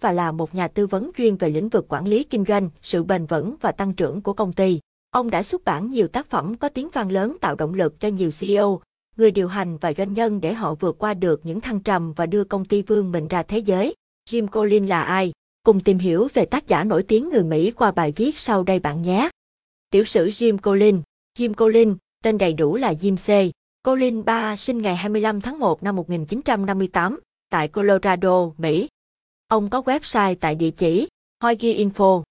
và là một nhà tư vấn chuyên về lĩnh vực quản lý kinh doanh, sự bền vững và tăng trưởng của công ty. Ông đã xuất bản nhiều tác phẩm có tiếng vang lớn tạo động lực cho nhiều CEO, người điều hành và doanh nhân để họ vượt qua được những thăng trầm và đưa công ty vươn mình ra thế giới. Jim Collins là ai? Cùng tìm hiểu về tác giả nổi tiếng người Mỹ qua bài viết sau đây bạn nhé. Tiểu sử Jim Collins Jim Collins, tên đầy đủ là Jim C. Collins 3 sinh ngày 25 tháng 1 năm 1958 tại Colorado, Mỹ. Ông có website tại địa chỉ Hoagie Info.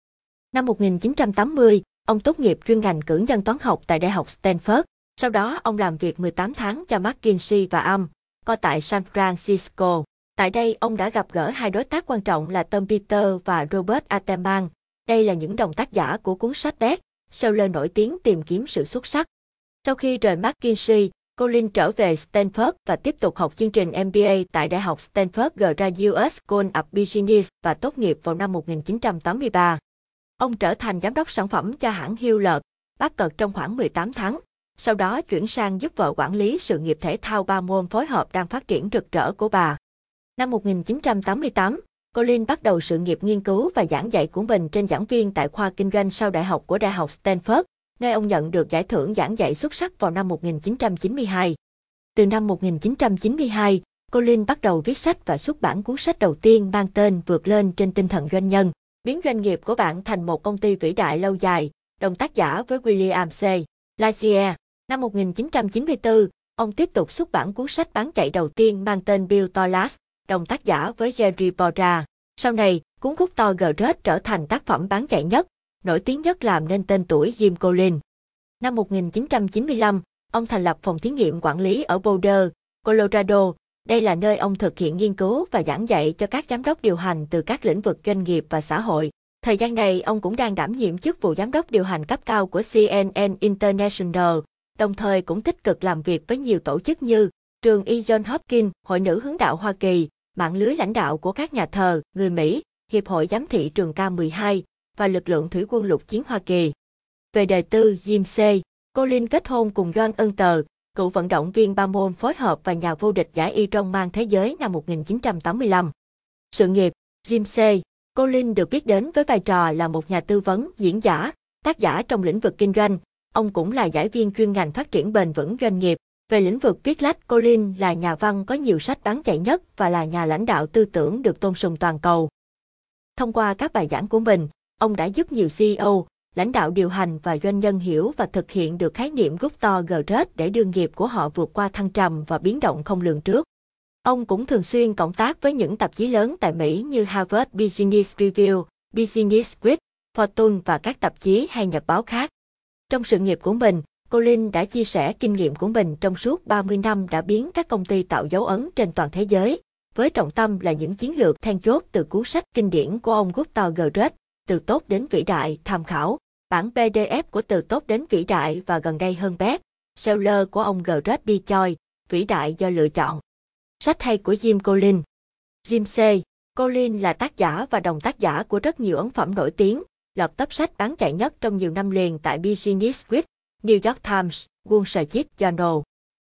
Năm 1980, ông tốt nghiệp chuyên ngành cử nhân toán học tại Đại học Stanford. Sau đó, ông làm việc 18 tháng cho McKinsey và Am, co tại San Francisco. Tại đây, ông đã gặp gỡ hai đối tác quan trọng là Tom Peter và Robert Ateman. Đây là những đồng tác giả của cuốn sách Best, seller nổi tiếng tìm kiếm sự xuất sắc. Sau khi rời McKinsey, Colin trở về Stanford và tiếp tục học chương trình MBA tại Đại học Stanford Graduate School of Business và tốt nghiệp vào năm 1983. Ông trở thành giám đốc sản phẩm cho hãng Hewlett, Packard trong khoảng 18 tháng. Sau đó chuyển sang giúp vợ quản lý sự nghiệp thể thao ba môn phối hợp đang phát triển rực rỡ của bà. Năm 1988, Colin bắt đầu sự nghiệp nghiên cứu và giảng dạy của mình trên giảng viên tại khoa kinh doanh sau đại học của Đại học Stanford, nơi ông nhận được giải thưởng giảng dạy xuất sắc vào năm 1992. Từ năm 1992, Colin bắt đầu viết sách và xuất bản cuốn sách đầu tiên mang tên Vượt lên trên tinh thần doanh nhân, biến doanh nghiệp của bạn thành một công ty vĩ đại lâu dài, đồng tác giả với William C. Lazier. Năm 1994, ông tiếp tục xuất bản cuốn sách bán chạy đầu tiên mang tên Bill Tolas, đồng tác giả với Jerry Bora. Sau này, cuốn khúc to Great trở thành tác phẩm bán chạy nhất, nổi tiếng nhất làm nên tên tuổi Jim Collins. Năm 1995, ông thành lập phòng thí nghiệm quản lý ở Boulder, Colorado. Đây là nơi ông thực hiện nghiên cứu và giảng dạy cho các giám đốc điều hành từ các lĩnh vực doanh nghiệp và xã hội. Thời gian này, ông cũng đang đảm nhiệm chức vụ giám đốc điều hành cấp cao của CNN International, đồng thời cũng tích cực làm việc với nhiều tổ chức như trường E. John Hopkins, Hội nữ hướng đạo Hoa Kỳ, mạng lưới lãnh đạo của các nhà thờ, người Mỹ, Hiệp hội giám thị trường K12 và lực lượng thủy quân lục chiến Hoa Kỳ. Về đời tư, Jim C. Colin kết hôn cùng Doan Ân Tờ, cựu vận động viên ba môn phối hợp và nhà vô địch giải y trong mang thế giới năm 1985. Sự nghiệp, Jim C. Colin được biết đến với vai trò là một nhà tư vấn, diễn giả, tác giả trong lĩnh vực kinh doanh. Ông cũng là giải viên chuyên ngành phát triển bền vững doanh nghiệp. Về lĩnh vực viết lách, Colin là nhà văn có nhiều sách bán chạy nhất và là nhà lãnh đạo tư tưởng được tôn sùng toàn cầu. Thông qua các bài giảng của mình, ông đã giúp nhiều CEO, lãnh đạo điều hành và doanh nhân hiểu và thực hiện được khái niệm gốc to Great để đưa nghiệp của họ vượt qua thăng trầm và biến động không lường trước. Ông cũng thường xuyên cộng tác với những tạp chí lớn tại Mỹ như Harvard Business Review, Business Week, Fortune và các tạp chí hay nhật báo khác. Trong sự nghiệp của mình, Colin đã chia sẻ kinh nghiệm của mình trong suốt 30 năm đã biến các công ty tạo dấu ấn trên toàn thế giới, với trọng tâm là những chiến lược then chốt từ cuốn sách kinh điển của ông Gustav Gerrard từ tốt đến vĩ đại, tham khảo, bản PDF của từ tốt đến vĩ đại và gần đây hơn bét, seller của ông Great B. Choi, vĩ đại do lựa chọn. Sách hay của Jim Collins Jim C. Collins là tác giả và đồng tác giả của rất nhiều ấn phẩm nổi tiếng, lọt top sách bán chạy nhất trong nhiều năm liền tại Business Week, New York Times, Wall Street Journal.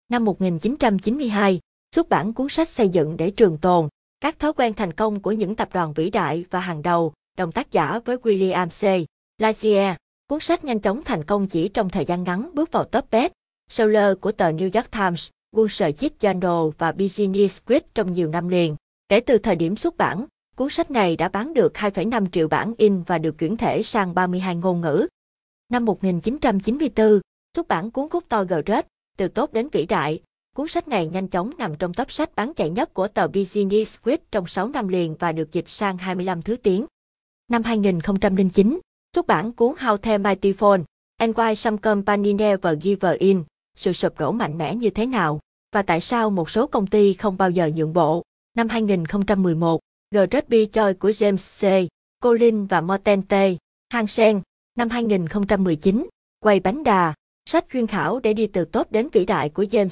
Năm 1992, xuất bản cuốn sách xây dựng để trường tồn, các thói quen thành công của những tập đoàn vĩ đại và hàng đầu, đồng tác giả với William C. Lazier. Cuốn sách nhanh chóng thành công chỉ trong thời gian ngắn bước vào top best, seller của tờ New York Times, Wall Street Journal và Business Week trong nhiều năm liền. Kể từ thời điểm xuất bản, cuốn sách này đã bán được 2,5 triệu bản in và được chuyển thể sang 32 ngôn ngữ. Năm 1994, xuất bản cuốn Cúc to Great, từ tốt đến vĩ đại, Cuốn sách này nhanh chóng nằm trong top sách bán chạy nhất của tờ Business Week trong 6 năm liền và được dịch sang 25 thứ tiếng. Năm 2009, xuất bản cuốn How the Mighty Fall, and Why Some Company Never Give In, sự sụp đổ mạnh mẽ như thế nào, và tại sao một số công ty không bao giờ nhượng bộ. Năm 2011, Great Be Joy của James C. Colin và Morten T. Hansen. Năm 2019, Quay bánh đà, Sách chuyên khảo để đi từ tốt đến vĩ đại của James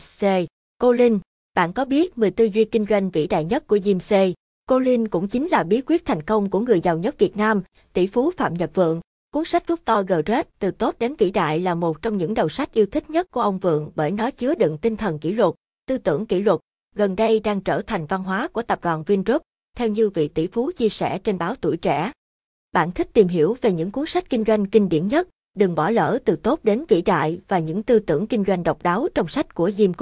C. Colin. Bạn có biết 10 tư duy kinh doanh vĩ đại nhất của James C. Collins cũng chính là bí quyết thành công của người giàu nhất Việt Nam, tỷ phú Phạm Nhật Vượng. Cuốn sách Rút to Great từ tốt đến vĩ đại là một trong những đầu sách yêu thích nhất của ông Vượng bởi nó chứa đựng tinh thần kỷ luật, tư tưởng kỷ luật, gần đây đang trở thành văn hóa của tập đoàn Vingroup. theo như vị tỷ phú chia sẻ trên báo Tuổi Trẻ. Bạn thích tìm hiểu về những cuốn sách kinh doanh kinh điển nhất, đừng bỏ lỡ từ tốt đến vĩ đại và những tư tưởng kinh doanh độc đáo trong sách của Jim Collins.